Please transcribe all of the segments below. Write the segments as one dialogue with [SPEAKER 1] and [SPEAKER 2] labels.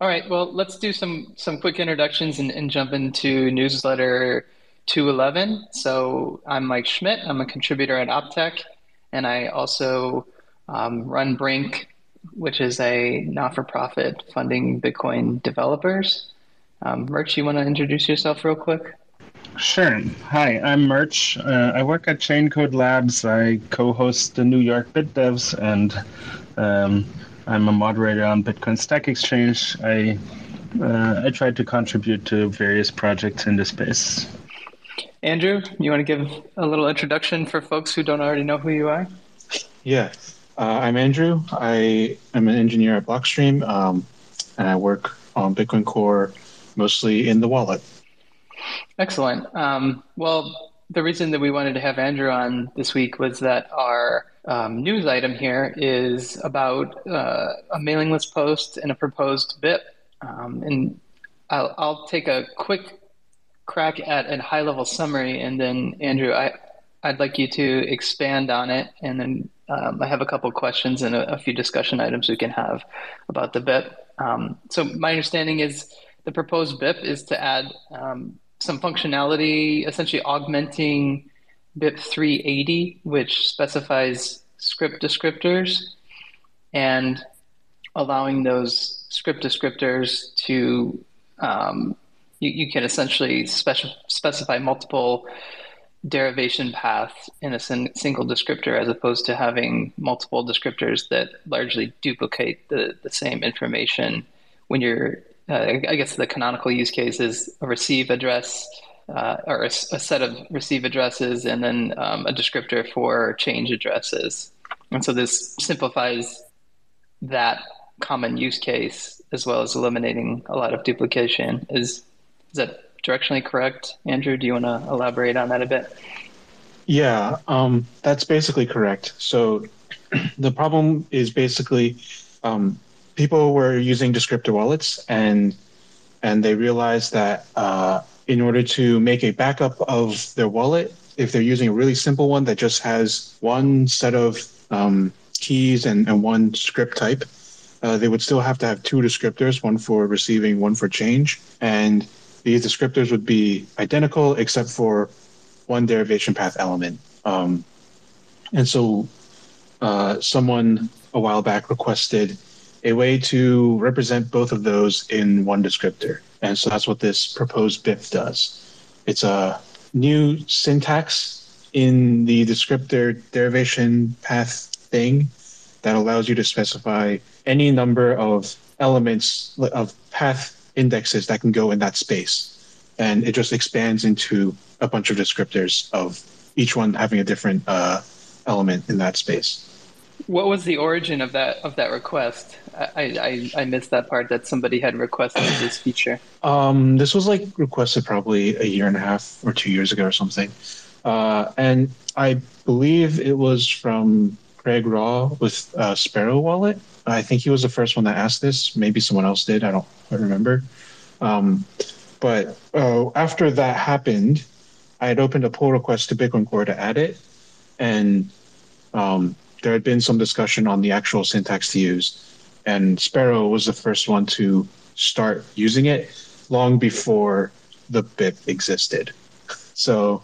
[SPEAKER 1] All right, well, let's do some some quick introductions and, and jump into newsletter 211. So I'm Mike Schmidt. I'm a contributor at Optech, and I also um, run Brink, which is a not-for-profit funding Bitcoin developers. Um, Murch, you want to introduce yourself real quick?
[SPEAKER 2] Sure. Hi, I'm Murch. Uh, I work at Chaincode Labs. I co-host the New York BitDevs, and um, I'm a moderator on Bitcoin Stack Exchange. I uh, I try to contribute to various projects in the space.
[SPEAKER 1] Andrew, you want to give a little introduction for folks who don't already know who you are?
[SPEAKER 3] Yeah, uh, I'm Andrew. I am an engineer at Blockstream, um, and I work on Bitcoin Core mostly in the wallet.
[SPEAKER 1] Excellent. Um, well, the reason that we wanted to have Andrew on this week was that our um, news item here is about uh, a mailing list post and a proposed BIP. Um, and I'll, I'll, take a quick crack at a high level summary, and then Andrew, I, I'd like you to expand on it, and then um, I have a couple questions and a, a, few discussion items we can have about the BIP. Um, so my understanding is the proposed BIP is to add um, some functionality, essentially augmenting BIP 380, which specifies script descriptors and allowing those script descriptors to, um, you, you, can essentially speci- specify multiple derivation paths in a sin- single descriptor as opposed to having multiple descriptors that largely duplicate the, the same information when you're uh, I guess the canonical use case is a receive address uh, or a, a, set of receive addresses and then um, a descriptor for change addresses. And so this simplifies that common use case as well as eliminating a lot of duplication. Is, is that directionally correct? Andrew, do you want to elaborate on that a bit?
[SPEAKER 3] Yeah, um, that's basically correct. So the problem is basically um, people were using descriptor wallets and and they realized that uh, in order to make a backup of their wallet, if they're using a really simple one that just has one set of um, keys and, and one script type, uh, they would still have to have two descriptors, one for receiving, one for change. And these descriptors would be identical except for one derivation path element. Um, and so uh, someone a while back requested a way to represent both of those in one descriptor. And so that's what this proposed BIP does. It's a new syntax in the descriptor derivation path thing that allows you to specify any number of elements of path indexes that can go in that space. And it just expands into a bunch of descriptors of each one having a different uh, element in that space.
[SPEAKER 1] What was the origin of that of that request? I, I, I missed that part that somebody had requested this feature.
[SPEAKER 3] Um, this was like requested probably a year and a half or two years ago or something, uh, and I believe it was from Craig Raw with uh, Sparrow Wallet. I think he was the first one that asked this. Maybe someone else did. I don't I remember. Um, but uh, after that happened, I had opened a pull request to Bitcoin Core to add it, and um, there had been some discussion on the actual syntax to use, and Sparrow was the first one to start using it long before the BIP existed. So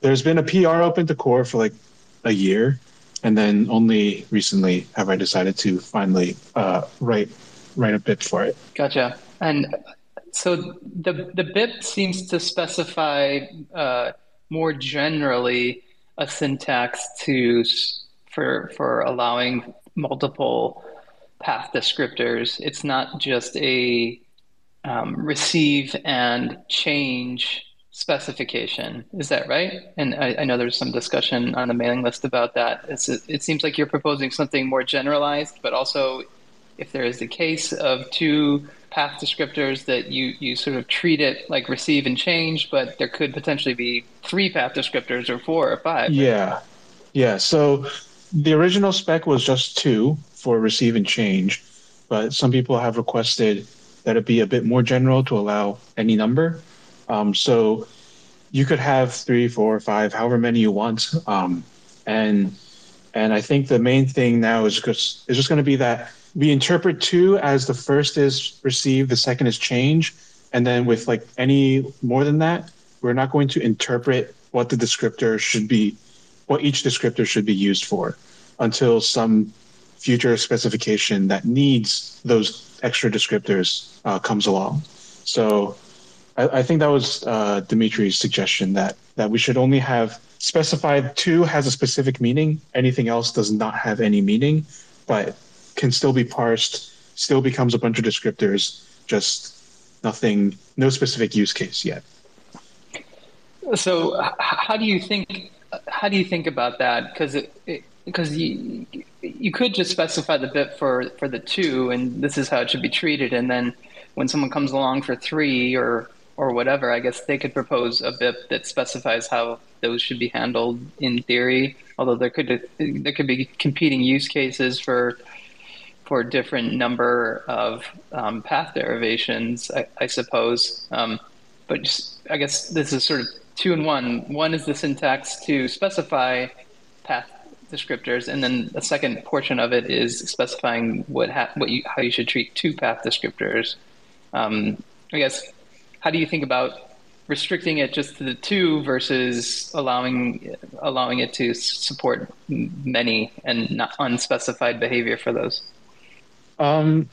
[SPEAKER 3] there's been a PR open to core for like a year, and then only recently have I decided to finally uh, write write a BIP for it.
[SPEAKER 1] Gotcha. And so the the BIP seems to specify uh, more generally a syntax to for for allowing multiple path descriptors. It's not just a um, receive and change specification. Is that right? And I, I, know there's some discussion on the mailing list about that. It's, it seems like you're proposing something more generalized, but also if there is the case of two path descriptors that you, you sort of treat it like receive and change, but there could potentially be three path descriptors or four or five.
[SPEAKER 3] Yeah. Yeah. So the original spec was just two for receive and change, but some people have requested that it be a bit more general to allow any number. Um, so you could have three, four, five, however many you want. Um, and and I think the main thing now is just is just going to be that we interpret two as the first is receive, the second is change, and then with like any more than that, we're not going to interpret what the descriptor should be, what each descriptor should be used for, until some future specification that needs those extra descriptors uh, comes along. So I, I think that was uh, Dimitri's suggestion that that we should only have specified two has a specific meaning. Anything else does not have any meaning, but can still be parsed, still becomes a bunch of descriptors, just nothing, no specific use case yet.
[SPEAKER 1] So, how do you think? How do you think about that? Because it because you you could just specify the bit for for the two, and this is how it should be treated, and then when someone comes along for three or or whatever, I guess they could propose a BIP that specifies how those should be handled in theory. Although there could there could be competing use cases for for a different number of um, path derivations, I, I suppose. Um, but just, I guess this is sort of two in one. One is the syntax to specify path descriptors, and then the second portion of it is specifying what ha- what you how you should treat two path descriptors. Um, I guess how do you think about restricting it just to the two versus allowing allowing it to support many and not unspecified behavior for those?
[SPEAKER 3] Um,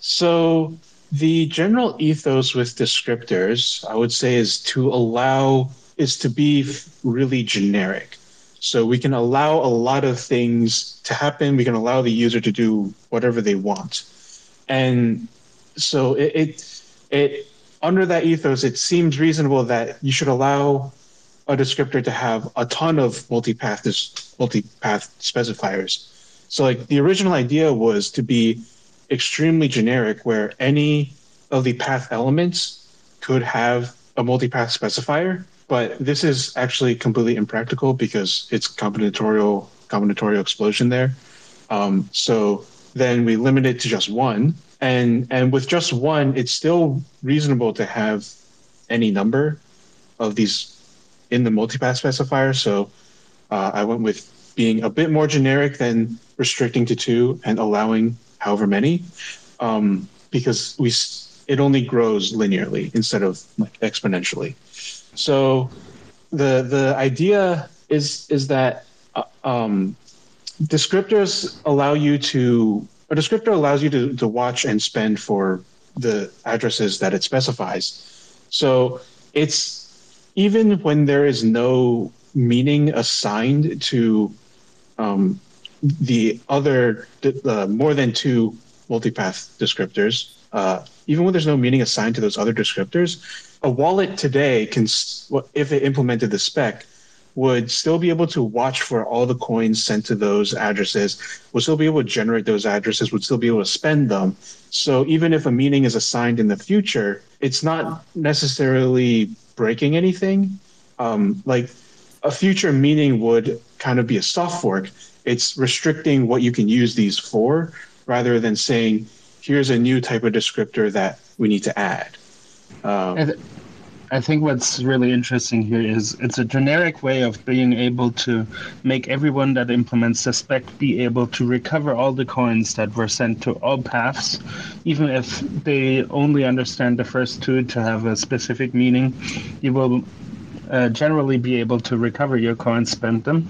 [SPEAKER 3] so the general ethos with descriptors, I would say, is to allow is to be really generic. So we can allow a lot of things to happen. We can allow the user to do whatever they want, and so it, it, it under that ethos, it seems reasonable that you should allow a descriptor to have a ton of multipath multipath specifiers. So like the original idea was to be extremely generic where any of the path elements could have a multipath specifier, but this is actually completely impractical because it's combinatorial combinatorial explosion there. Um, so then we limit it to just one, and and with just one, it's still reasonable to have any number of these in the multipath specifier. So uh, I went with being a bit more generic than restricting to two and allowing however many, um, because we it only grows linearly instead of like exponentially. So the the idea is is that uh, um, descriptors allow you to a descriptor allows you to, to watch and spend for the addresses that it specifies. So it's even when there is no meaning assigned to um, the other more than two multipath descriptors, uh, even when there's no meaning assigned to those other descriptors, a wallet today can, if it implemented the spec, would still be able to watch for all the coins sent to those addresses, would still be able to generate those addresses, would still be able to spend them. So even if a meaning is assigned in the future, it's not necessarily breaking anything. Um, like a future meaning would kind of be a soft fork it's restricting what you can use these for rather than saying, here's a new type of descriptor that we need to add. Um,
[SPEAKER 2] I, th- I think what's really interesting here is it's a generic way of being able to make everyone that implements spec be able to recover all the coins that were sent to all paths, even if they only understand the first two to have a specific meaning. You will uh, generally be able to recover your coins, spend them,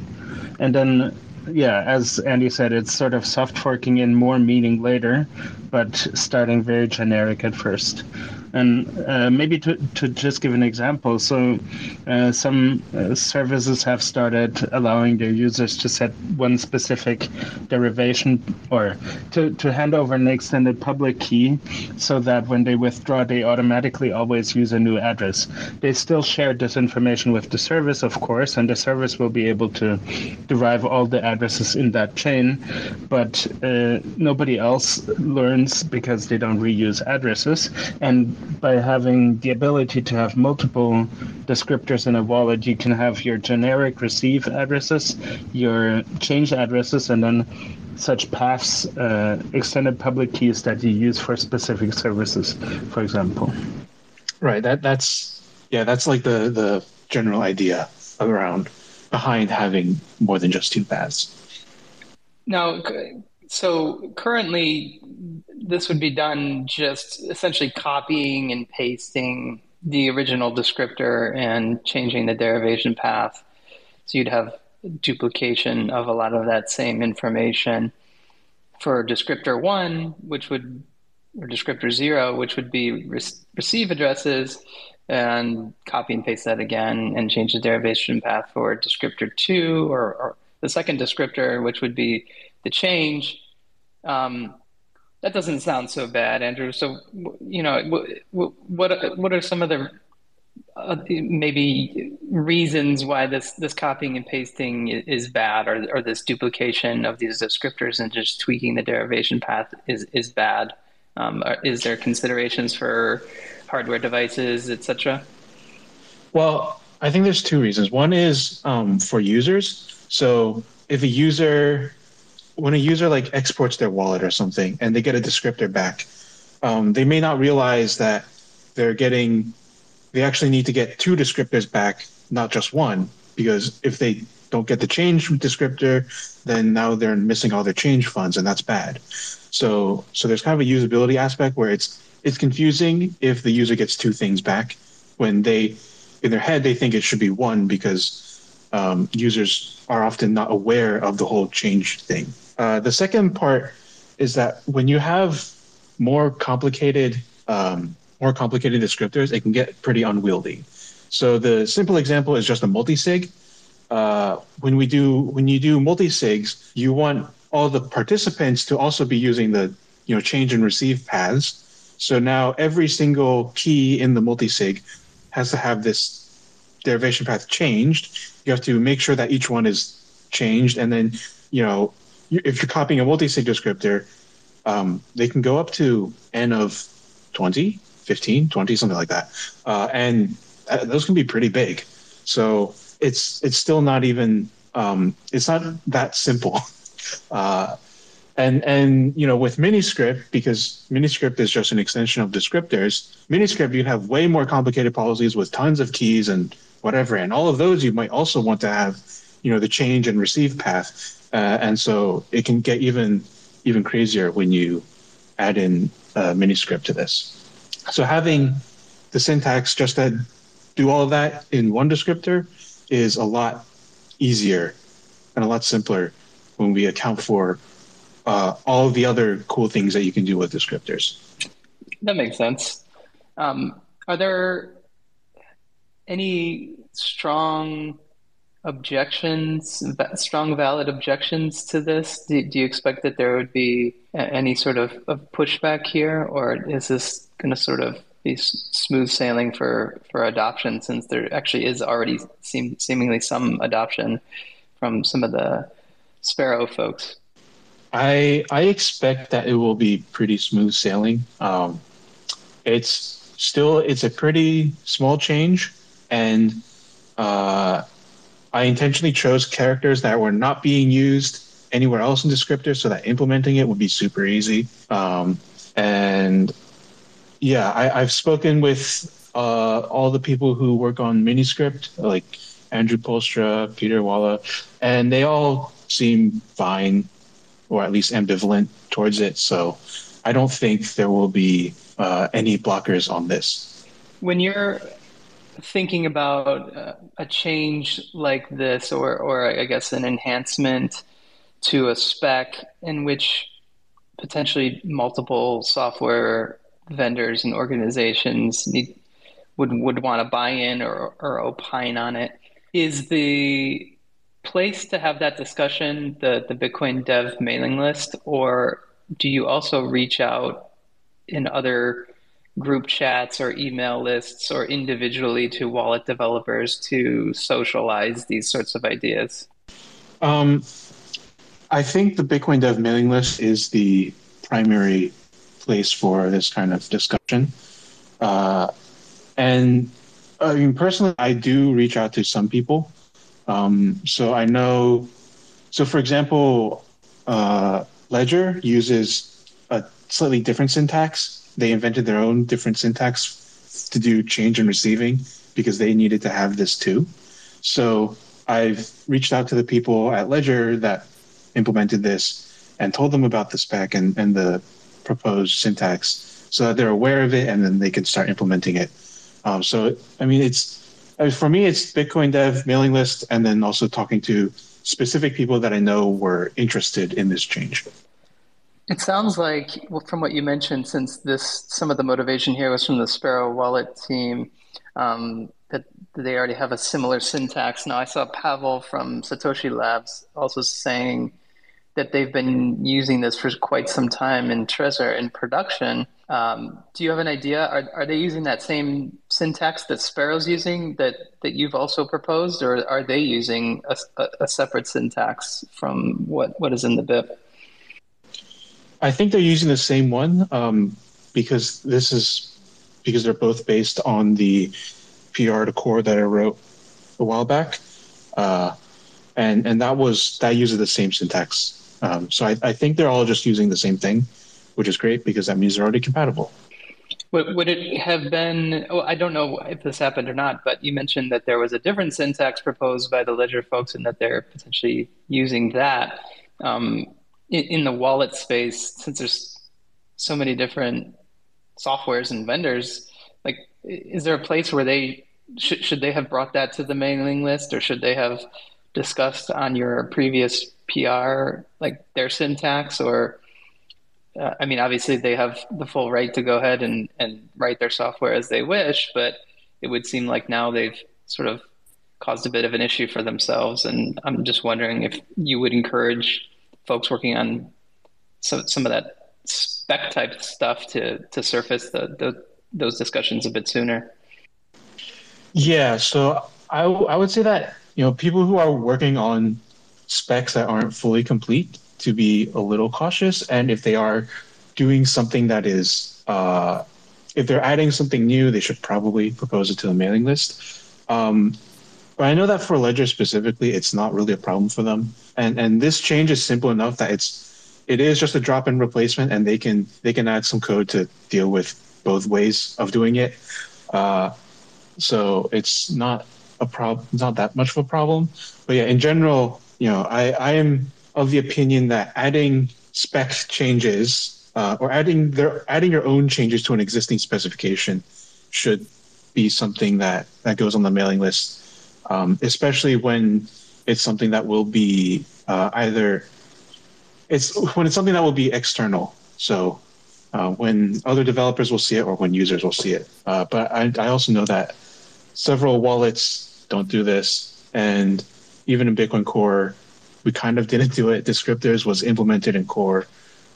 [SPEAKER 2] and then yeah, as Andy said, it's sort of soft forking in more meaning later, but starting very generic at first. And uh, maybe to, to just give an example, so uh, some uh, services have started allowing their users to set one specific derivation or to, to hand over an extended public key so that when they withdraw, they automatically always use a new address. They still share this information with the service, of course, and the service will be able to derive all the addresses in that chain, but uh, nobody else learns because they don't reuse addresses. And by having the ability to have multiple descriptors in a wallet, you can have your generic receive addresses, your change addresses, and then such paths, uh, extended public keys that you use for specific services, for example.
[SPEAKER 3] Right. That that's yeah. That's like the the general idea around behind having more than just two paths.
[SPEAKER 1] Now, So currently, this would be done just essentially copying and pasting the original descriptor and changing the derivation path. So you'd have duplication of a lot of that same information. For descriptor one, which would, or descriptor zero, which would be re- receive addresses, and copy and paste that again and change the derivation path for descriptor two or, or the second descriptor, which would be the change. Um, that doesn't sound so bad, Andrew. So, you know, what what are some of the uh, maybe reasons why this this copying and pasting is bad, or or this duplication of these descriptors and just tweaking the derivation path is is bad? Um, is there considerations for hardware devices, etc.?
[SPEAKER 3] Well, I think there's two reasons. One is um, for users. So if a user, when a user like exports their wallet or something, and they get a descriptor back, um, they may not realize that they're getting, they actually need to get two descriptors back, not just one, because if they don't get the change descriptor, then now they're missing all their change funds, and that's bad. So, so there's kind of a usability aspect where it's it's confusing if the user gets two things back when they in their head they think it should be one because um, users are often not aware of the whole change thing. Uh, the second part is that when you have more complicated um, more complicated descriptors, it can get pretty unwieldy. So the simple example is just a multisig. Uh, when we do when you do multisigs, you want all the participants to also be using the you know change and receive paths so now every single key in the multisig has to have this derivation path changed. You have to make sure that each one is changed, and then you know if you're copying a multisig descriptor, um, they can go up to n of 20, 15, 20, something like that, uh, and uh, those can be pretty big. So it's it's still not even um, it's not that simple. Uh, and and you know with miniscript because miniscript is just an extension of descriptors miniscript you have way more complicated policies with tons of keys and whatever and all of those you might also want to have you know the change and receive path uh, and so it can get even even crazier when you add in uh, miniscript to this so having the syntax just to do all of that in one descriptor is a lot easier and a lot simpler when we account for uh, all the other cool things that you can do with descriptors.
[SPEAKER 1] That makes sense. Um, are there any strong objections, strong valid objections to this? Do, do you expect that there would be any sort of, of pushback here, or is this going to sort of be smooth sailing for, for adoption since there actually is already seem, seemingly some adoption from some of the Sparrow folks?
[SPEAKER 3] I I expect that it will be pretty smooth sailing. Um, it's still it's a pretty small change, and uh, I intentionally chose characters that were not being used anywhere else in descriptor, so that implementing it would be super easy. Um, and yeah, I, I've spoken with uh, all the people who work on Miniscript, like Andrew Poelstra, Pieter Wuille, and they all seem fine or at least ambivalent towards it. So I don't think there will be uh, any blockers on this.
[SPEAKER 1] When you're thinking about uh, a change like this, or, or I guess an enhancement to a spec in which potentially multiple software vendors and organizations need would would want to buy in or, or opine on it, is the place to have that discussion, the, the Bitcoin dev mailing list, or do you also reach out in other group chats or email lists or individually to wallet developers to socialize these sorts of ideas?
[SPEAKER 3] Um, I think the Bitcoin dev mailing list is the primary place for this kind of discussion. Uh, and I mean, personally, I do reach out to some people um, so I know, so for example, uh, Ledger uses a slightly different syntax. They invented their own different syntax to do change and receiving because they needed to have this too. So I've reached out to the people at Ledger that implemented this, and told them about the spec and, and the proposed syntax so that they're aware of it and then they can start implementing it. Um, so, I mean, it's for me, it's Bitcoin Dev mailing list, and then also talking to specific people that I know were interested in this change.
[SPEAKER 1] It sounds like, well, from what you mentioned, since this some of the motivation here was from the Sparrow Wallet team, um, that they already have a similar syntax. Now, I saw Pavel from Satoshi Labs also saying that they've been using this for quite some time in Trezor in production. Um, do you have an idea? Are, are they using that same syntax that Sparrow's using that, that you've also proposed, or are they using a, a, a separate syntax from what, what is in the BIP?
[SPEAKER 3] I think they're using the same one um, because this is because they're both based on the PR to core that I wrote a while back, uh, and and that was that uses the same syntax. Um, so I, I think they're all just using the same thing, which is great because that means they're already compatible.
[SPEAKER 1] Would, would it have been? Oh, I don't know if this happened or not, but you mentioned that there was a different syntax proposed by the Ledger folks, and that they're potentially using that um, in, the wallet space. Since there's so many different softwares and vendors, like, is there a place where they should should they have brought that to the mailing list, or should they have discussed on your previous PR, like their syntax, or uh, I mean, obviously they have the full right to go ahead and, and write their software as they wish, but it would seem like now they've sort of caused a bit of an issue for themselves. And I'm just wondering if you would encourage folks working on some, some of that spec type stuff to, to surface the, the, those discussions a bit sooner.
[SPEAKER 3] Yeah, so I, I would say that you know people who are working on specs that aren't fully complete to be a little cautious. And if they are doing something that is, uh, if they're adding something new, they should probably propose it to the mailing list. Um, but I know that for Ledger specifically, it's not really a problem for them. And and this change is simple enough that it's it is just a drop-in replacement, and they can they can add some code to deal with both ways of doing it. Uh, so it's not a problem, not that much of a problem. But yeah, in general, you know, I, I am of the opinion that adding spec changes uh, or adding their adding your own changes to an existing specification should be something that that goes on the mailing list, um, especially when it's something that will be uh, either it's when it's something that will be external. So uh, when other developers will see it or when users will see it. Uh, but I, I also know that several wallets don't do this, and even in Bitcoin Core, we kind of didn't do it. Descriptors was implemented in Core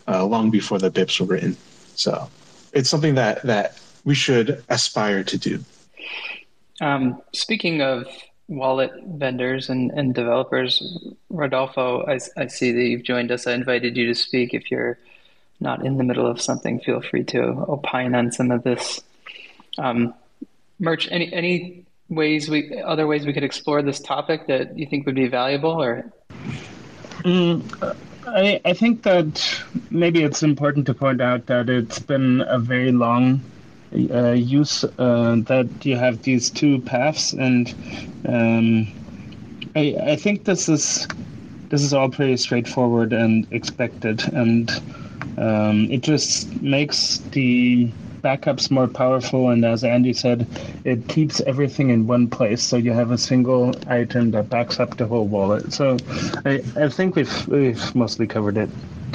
[SPEAKER 3] uh, long before the BIPs were written. So it's something that that we should aspire to do.
[SPEAKER 1] Um, speaking of wallet vendors and, and developers, Rodolfo, I, I see that you've joined us. I invited you to speak. If you're not in the middle of something, feel free to opine on some of this. Um, Murch, any any ways we other ways we could explore this topic that you think would be valuable or
[SPEAKER 2] mm, I, I think that maybe it's important to point out that it's been a very long uh, use uh, that you have these two paths and um, I, I think this is this is all pretty straightforward and expected and um, it just makes the backups more powerful, and as Andy said, it keeps everything in one place, so you have a single item that backs up the whole wallet. So I, I think we've we've mostly covered it.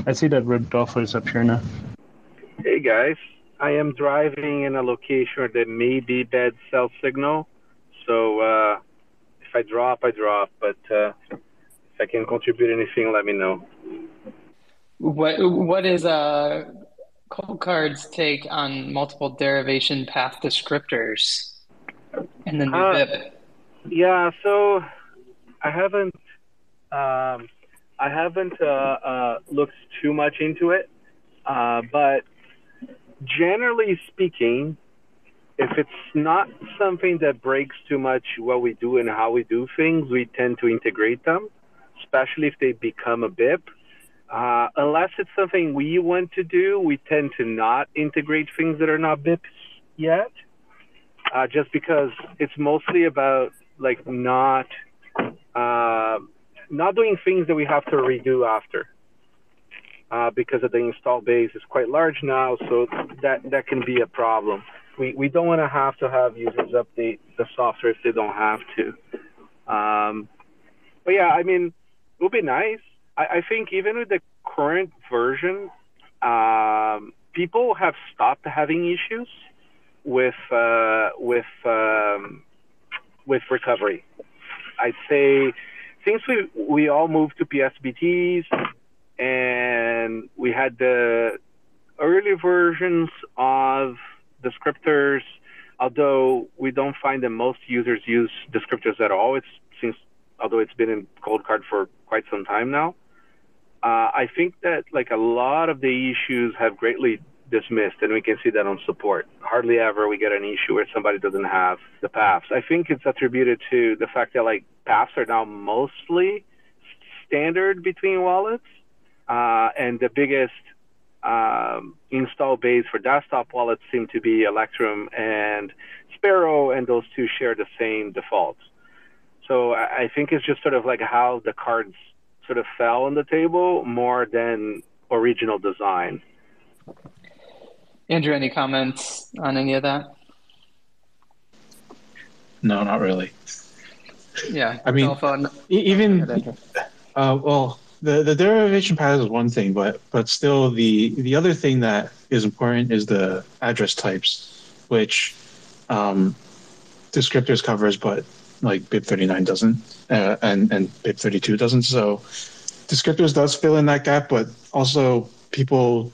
[SPEAKER 2] I see that Rodolfo is up here now.
[SPEAKER 4] Hey guys, I am driving in a location where there may be bad cell signal, so uh, if I drop, I drop. But uh, if I can contribute anything, let me know.
[SPEAKER 1] What what is uh Coldcard's take on multiple derivation path descriptors and the new uh, BIP?
[SPEAKER 4] Yeah, so I haven't um, I haven't uh, uh, looked too much into it, uh, but generally speaking, if it's not something that breaks too much what we do and how we do things, we tend to integrate them, especially if they become a BIP. Uh, unless it's something we want to do, we tend to not integrate things that are not BIPs yet, uh, just because it's mostly about like not uh, not doing things that we have to redo after. Uh, because of the install base is quite large now, so that that can be a problem. We we don't want to have to have users update the software if they don't have to. Um, but yeah, I mean, it would be nice. I, I think even with the current version, um, people have stopped having issues with uh, with um, with recovery. I'd say since we we all moved to PSBTs and we had the early versions of descriptors, although we don't find that most users use descriptors at all. It's since although it's been in Coldcard for quite some time now. Uh, I think that like a lot of the issues have greatly dismissed, and we can see that on support. Hardly ever we get an issue where somebody doesn't have the paths. I think it's attributed to the fact that like paths are now mostly standard between wallets, uh, and the biggest um, install base for desktop wallets seem to be Electrum and Sparrow, and those two share the same defaults. So I think it's just sort of like how the cards sort of fell on the table more than original design.
[SPEAKER 1] Andrew, any comments on any of that?
[SPEAKER 3] No, not really.
[SPEAKER 1] Yeah,
[SPEAKER 3] I mean, even uh, well, the the derivation path is one thing, but but still the the other thing that is important is the address types, which um, descriptors covers, but like BIP39 doesn't, uh, and and BIP32 doesn't. So descriptors does fill in that gap, but also people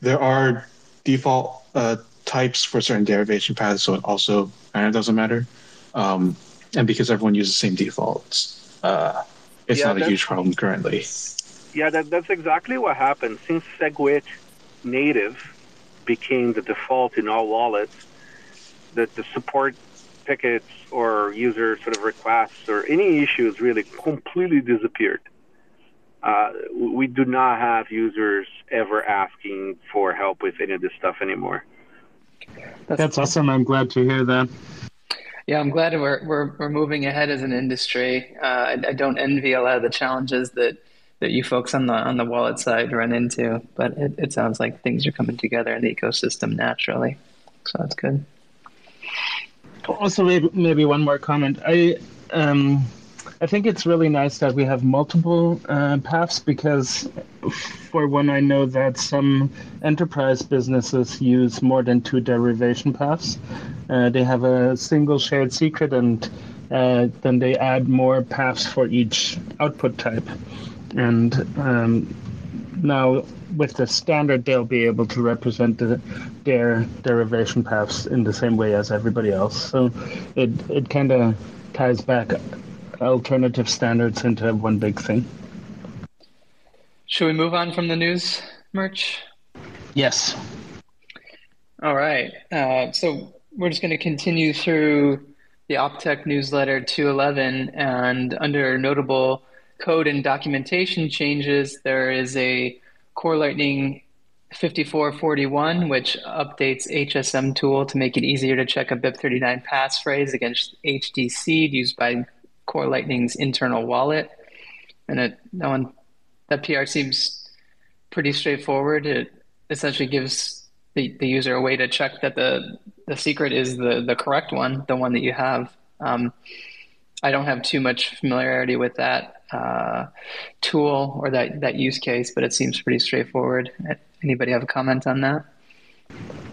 [SPEAKER 3] there are default uh, types for certain derivation paths, so it also kind of doesn't matter. Um, and because everyone uses the same defaults, uh, it's yeah, not a huge problem currently.
[SPEAKER 4] Yeah, that, that's exactly what happened. Since SegWit native became the default in all wallets, that the support tickets or user sort of requests or any issues really completely disappeared. Uh, we do not have users ever asking for help with any of this stuff anymore.
[SPEAKER 2] That's, That's awesome. I'm glad to hear that.
[SPEAKER 1] Yeah, I'm glad we're we're, we're moving ahead as an industry. Uh, I, I, don't envy a lot of the challenges that, that you folks on the on the wallet side run into, but it, it sounds like things are coming together in the ecosystem naturally. So that's good.
[SPEAKER 2] Also, maybe, maybe one more comment. I um, I think it's really nice that we have multiple uh, paths because, for one, I know that some enterprise businesses use more than two derivation paths. Uh, they have a single shared secret and uh, then they add more paths for each output type. And um, now, with the standard, they'll be able to represent the, their derivation paths in the same way as everybody else. So it, it kind of ties back alternative standards into one big thing.
[SPEAKER 1] Should we move on from the news, Murch?
[SPEAKER 2] Yes.
[SPEAKER 1] All right. Uh, so we're just going to continue through the Optech newsletter 211, and under notable code and documentation changes, there is a Core Lightning 5441, which updates HSM tool to make it easier to check a BIP39 passphrase against HD seed used by Core Lightning's internal wallet, and it that one that PR seems pretty straightforward. It essentially gives the, the user a way to check that the the secret is the the correct one, the one that you have. Um, I don't have too much familiarity with that uh, tool or that that use case, but it seems pretty straightforward. Anybody have a comment on that?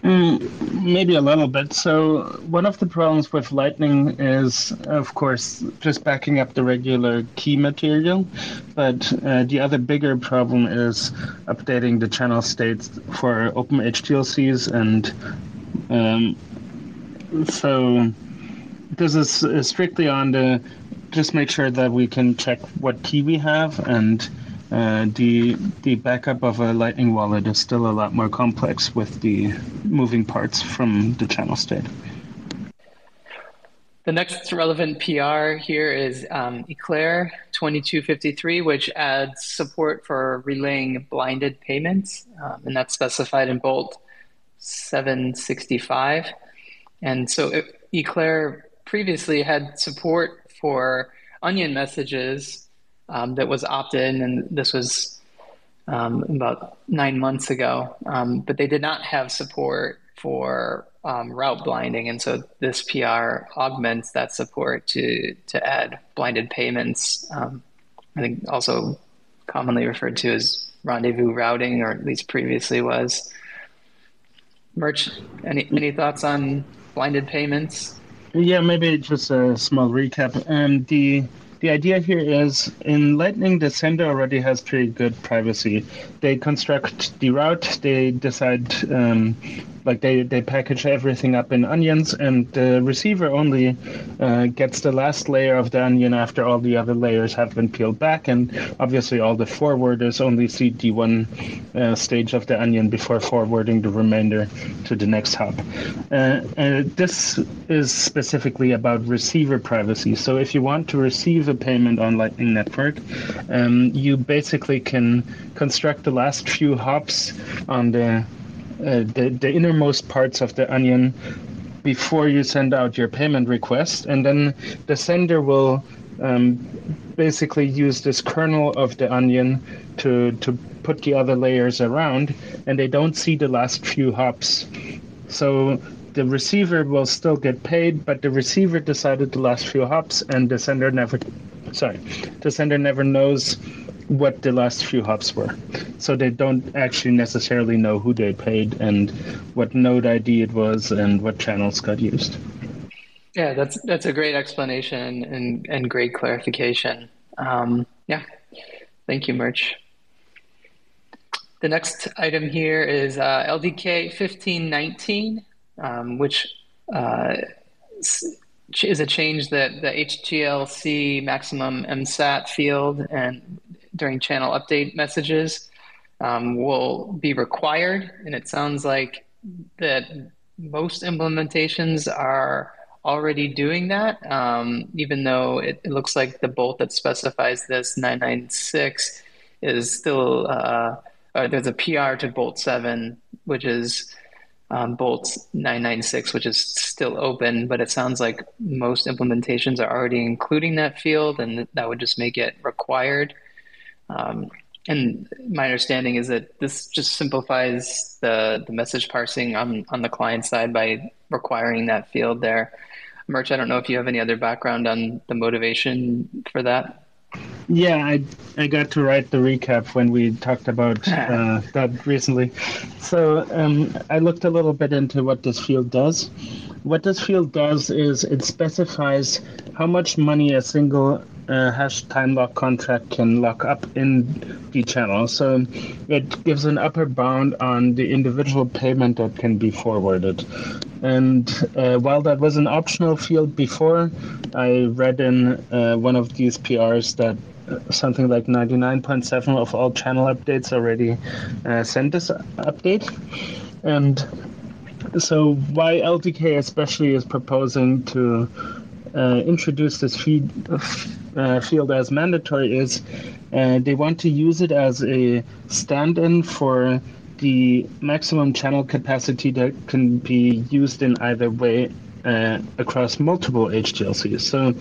[SPEAKER 2] Mm, maybe a little bit. So, one of the problems with Lightning is, of course, just backing up the regular key material. But uh, the other bigger problem is updating the channel states for open HTLCs. And um, so, this is strictly on the just make sure that we can check what key we have and uh, the the backup of a Lightning wallet is still a lot more complex with the moving parts from the channel state.
[SPEAKER 1] The next relevant PR here is um, Eclair 2253, which adds support for relaying blinded payments, um, and that's specified in Bolt 765. And so Eclair previously had support for onion messages um, that was opt in, and this was um, about nine months ago, um, but they did not have support for um, route blinding, and so this PR augments that support to to add blinded payments. Um, I think also commonly referred to as rendezvous routing, or at least previously was. Murch, any any thoughts on blinded payments?
[SPEAKER 2] Yeah, maybe just a small recap. Um, the the idea here is in Lightning, the sender already has pretty good privacy. They construct the route, they decide um, like they, they package everything up in onions and the receiver only uh, gets the last layer of the onion after all the other layers have been peeled back and obviously all the forwarders only see the one uh, stage of the onion before forwarding the remainder to the next hop uh, and this is specifically about receiver privacy. So if you want to receive a payment on lightning network um, you basically can construct the last few hops on the uh, the, the innermost parts of the onion before you send out your payment request. And then the sender will um, basically use this kernel of the onion to, to put the other layers around, and they don't see the last few hops. So the receiver will still get paid, but the receiver decided the last few hops, and the sender never, sorry, the sender never knows what the last few hops were. So they don't actually necessarily know who they paid and what node ID it was and what channels got used.
[SPEAKER 1] Yeah, that's that's a great explanation and, and great clarification. Um, yeah, thank you, Murch. The next item here is uh, LDK 1519, um, which uh, is a change that the HTLC maximum MSAT field and during channel update messages um, will be required. And it sounds like that most implementations are already doing that, um, even though it, it, looks like the bolt that specifies this 996 is still, uh, there's a PR to bolt 7, which is um, bolt 996, which is still open, but it sounds like most implementations are already including that field, and that would just make it required. Um, and my understanding is that this just simplifies the, the message parsing on, on the client side by requiring that field there. Murch, I don't know if you have any other background on the motivation for that.
[SPEAKER 2] Yeah, I I got to write the recap when we talked about uh, that recently. So um, I looked a little bit into what this field does. What this field does is it specifies how much money a single uh, hash time lock contract can lock up in the channel. So it gives an upper bound on the individual payment that can be forwarded. And uh, while that was an optional field before, I read in uh, one of these PRs that uh, something like 99.7 of all channel updates already uh, sent this update. And so why LDK especially is proposing to uh, introduce this feed, uh, field as mandatory is uh, they want to use it as a stand-in for the maximum channel capacity that can be used in either way uh, across multiple HTLCs. So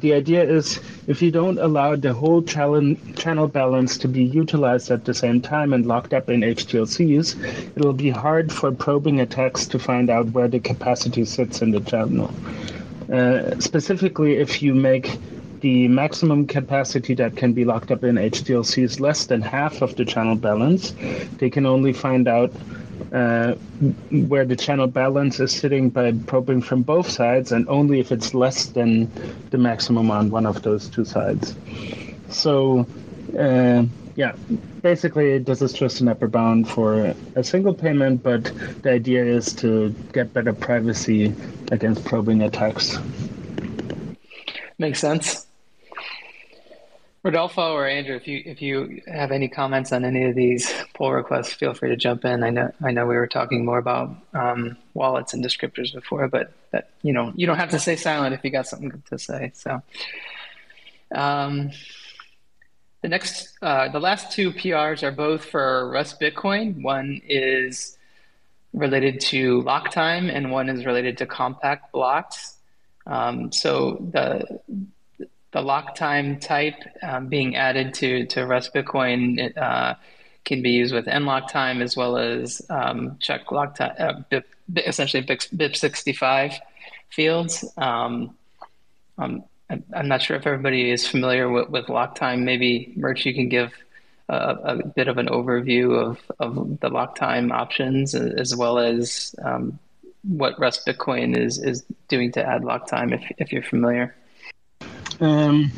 [SPEAKER 2] the idea is if you don't allow the whole channel, channel balance to be utilized at the same time and locked up in HTLCs, it'll be hard for probing attacks to find out where the capacity sits in the channel. Uh, specifically, if you make the maximum capacity that can be locked up in HTLC is less than half of the channel balance, they can only find out uh, where the channel balance is sitting by probing from both sides, and only if it's less than the maximum on one of those two sides. So, uh, yeah, basically, this is just an upper bound for a single payment, but the idea is to get better privacy against probing attacks.
[SPEAKER 1] Makes sense. Rodolfo or Andrew, if you if you have any comments on any of these pull requests, feel free to jump in. I know I know we were talking more about um, wallets and descriptors before, but that you know you don't have to stay silent if you got something to say. So. Um, the next, uh, the last two PRs are both for Rust Bitcoin. One is related to lock time, and one is related to compact blocks. Um, so the the lock time type um, being added to to Rust Bitcoin it, uh, can be used with nlock time as well as um, check lock time, uh, BIP, essentially BIP 65 fields. Um, um, I'm not sure if everybody is familiar with, with lock time. Maybe, Murch, you can give a, a bit of an overview of, of the lock time options as well as um, what Rust Bitcoin is, is doing to add lock time if, if you're familiar.
[SPEAKER 2] Um,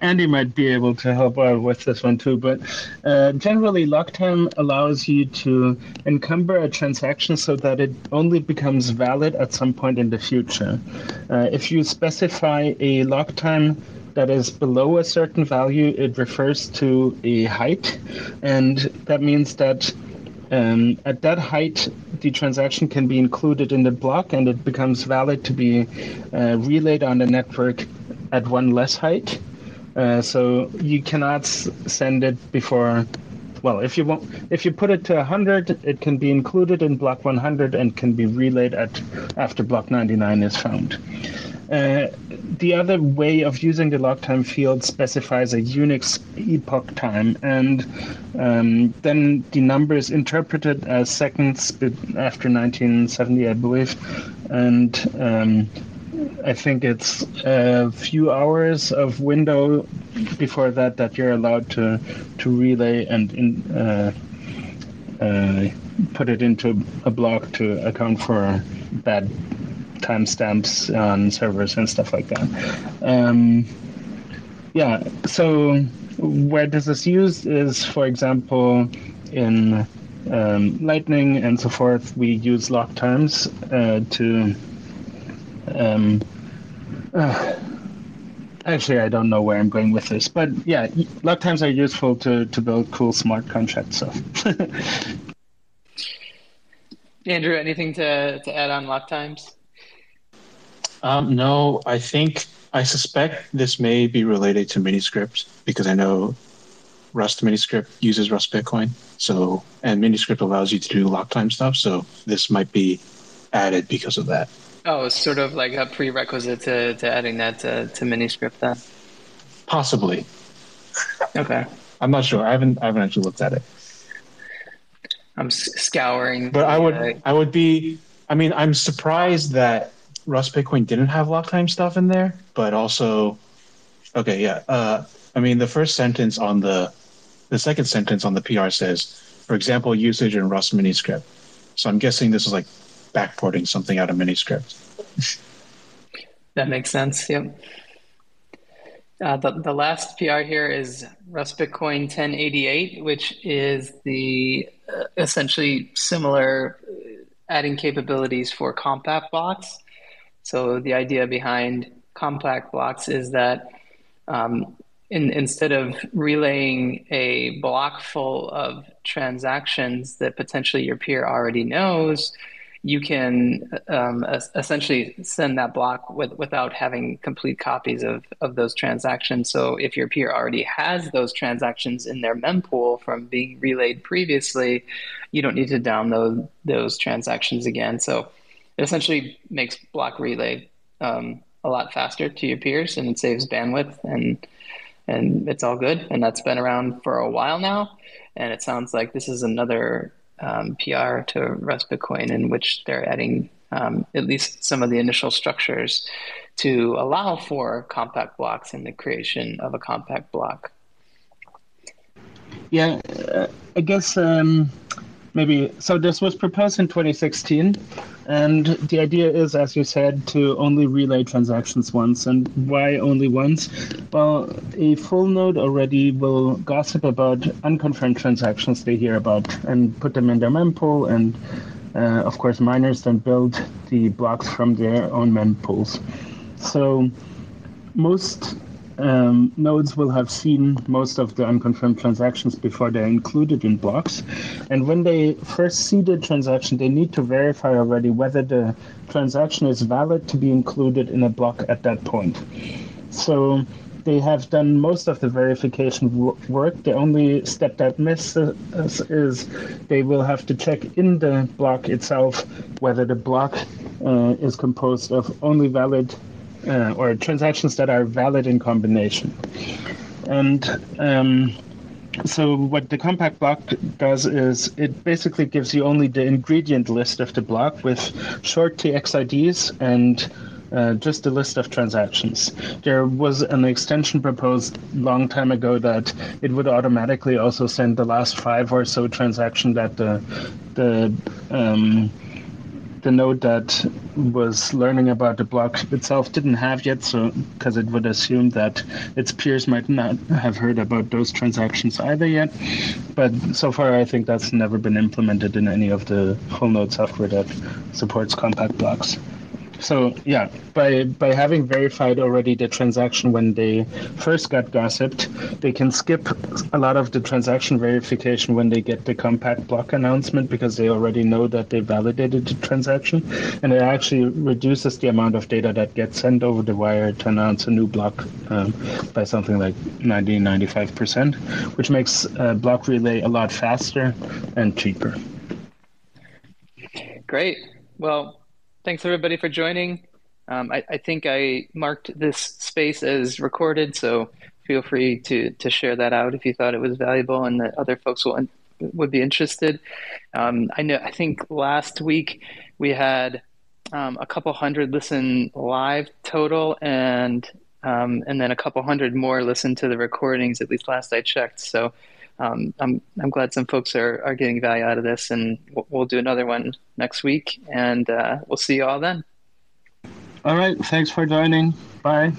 [SPEAKER 2] Andy might be able to help out with this one too, but uh, generally, lock time allows you to encumber a transaction so that it only becomes valid at some point in the future. Uh, if you specify a lock time that is below a certain value, it refers to a height, and that means that um, at that height, the transaction can be included in the block and it becomes valid to be uh, relayed on the network at one less height. Uh, so you cannot send it before. Well, if you want, if you put it to 100, it can be included in block 100 and can be relayed at after block 99 is found. Uh, the other way of using the lock time field specifies a Unix epoch time, and um, then the number is interpreted as seconds after 1970, I believe, and um, I think it's a few hours of window before that that you're allowed to to relay and in, uh, uh, put it into a block to account for bad timestamps on servers and stuff like that. Um, yeah, so where this is used is, for example, in um, Lightning and so forth, we use lock times uh, to um, uh, actually, I don't know where I'm going with this, but yeah, lock times are useful to, to build cool smart contract stuff.
[SPEAKER 1] Andrew, anything to, to add on lock times?
[SPEAKER 3] Um, no, I think I suspect this may be related to Miniscript because I know Rust Miniscript uses Rust Bitcoin. So and Miniscript allows you to do lock time stuff. So this might be added because of that.
[SPEAKER 1] Oh, it's sort of like a prerequisite to, to adding that to, to Miniscript then.
[SPEAKER 3] Possibly.
[SPEAKER 1] Okay.
[SPEAKER 3] I'm not sure. I haven't I haven't actually looked at it.
[SPEAKER 1] I'm scouring.
[SPEAKER 3] But the, I would uh, I would be I mean I'm surprised that Rust Bitcoin didn't have lock time stuff in there, but also okay, yeah. Uh, I mean the first sentence on the the second sentence on the PR says, for example, usage in Rust Miniscript. So I'm guessing this is like backporting something out of Miniscript.
[SPEAKER 1] that makes sense. Yep. Uh, the, the last PR here is Rust Bitcoin 1088, which is the uh, essentially similar uh, adding capabilities for compact blocks. So the idea behind compact blocks is that um, in, instead of relaying a block full of transactions that potentially your peer already knows, you can um, essentially send that block with, without having complete copies of, of those transactions. So if your peer already has those transactions in their mempool from being relayed previously, you don't need to download those transactions again. So it essentially makes block relay um, a lot faster to your peers and it saves bandwidth and and it's all good. And that's been around for a while now. And it sounds like this is another um, PR to Rust Bitcoin, in which they're adding um, at least some of the initial structures to allow for compact blocks and the creation of a compact block.
[SPEAKER 2] Yeah, uh, I guess um, maybe so. This was proposed in 2016, and the idea is, as you said, to only relay transactions once. And why only once? Well, a full node already will gossip about unconfirmed transactions they hear about and put them in their mempool. And uh, of course, miners then build the blocks from their own mempools. So most um, nodes will have seen most of the unconfirmed transactions before they're included in blocks. And when they first see the transaction, they need to verify already whether the transaction is valid to be included in a block at that point. So they have done most of the verification work. The only step that misses is they will have to check in the block itself whether the block uh, is composed of only valid uh, or transactions that are valid in combination. And um, so what the compact block does is it basically gives you only the ingredient list of the block with short TXIDs and uh, just a list of transactions. There was an extension proposed long time ago that it would automatically also send the last five or so transaction that the the um, the node that was learning about the block itself didn't have yet, so because it would assume that its peers might not have heard about those transactions either yet. But so far, I think that's never been implemented in any of the whole node software that supports compact blocks. So yeah, by by having verified already the transaction when they first got gossiped, they can skip a lot of the transaction verification when they get the compact block announcement because they already know that they validated the transaction, and it actually reduces the amount of data that gets sent over the wire to announce a new block um, by something like 90 95 percent, which makes uh, block relay a lot faster and cheaper.
[SPEAKER 1] Great. Well, thanks everybody for joining. Um, I, I, think I marked this space as recorded, so feel free to to share that out if you thought it was valuable and that other folks will would be interested. Um, I know. I think last week we had um, a couple hundred listen live total, and um, and then a couple hundred more listen to the recordings. At least last I checked. So um, I'm I'm glad some folks are are getting value out of this, and we'll, we'll do another one next week, and uh, we'll see you all then.
[SPEAKER 2] All right, thanks for joining. Bye.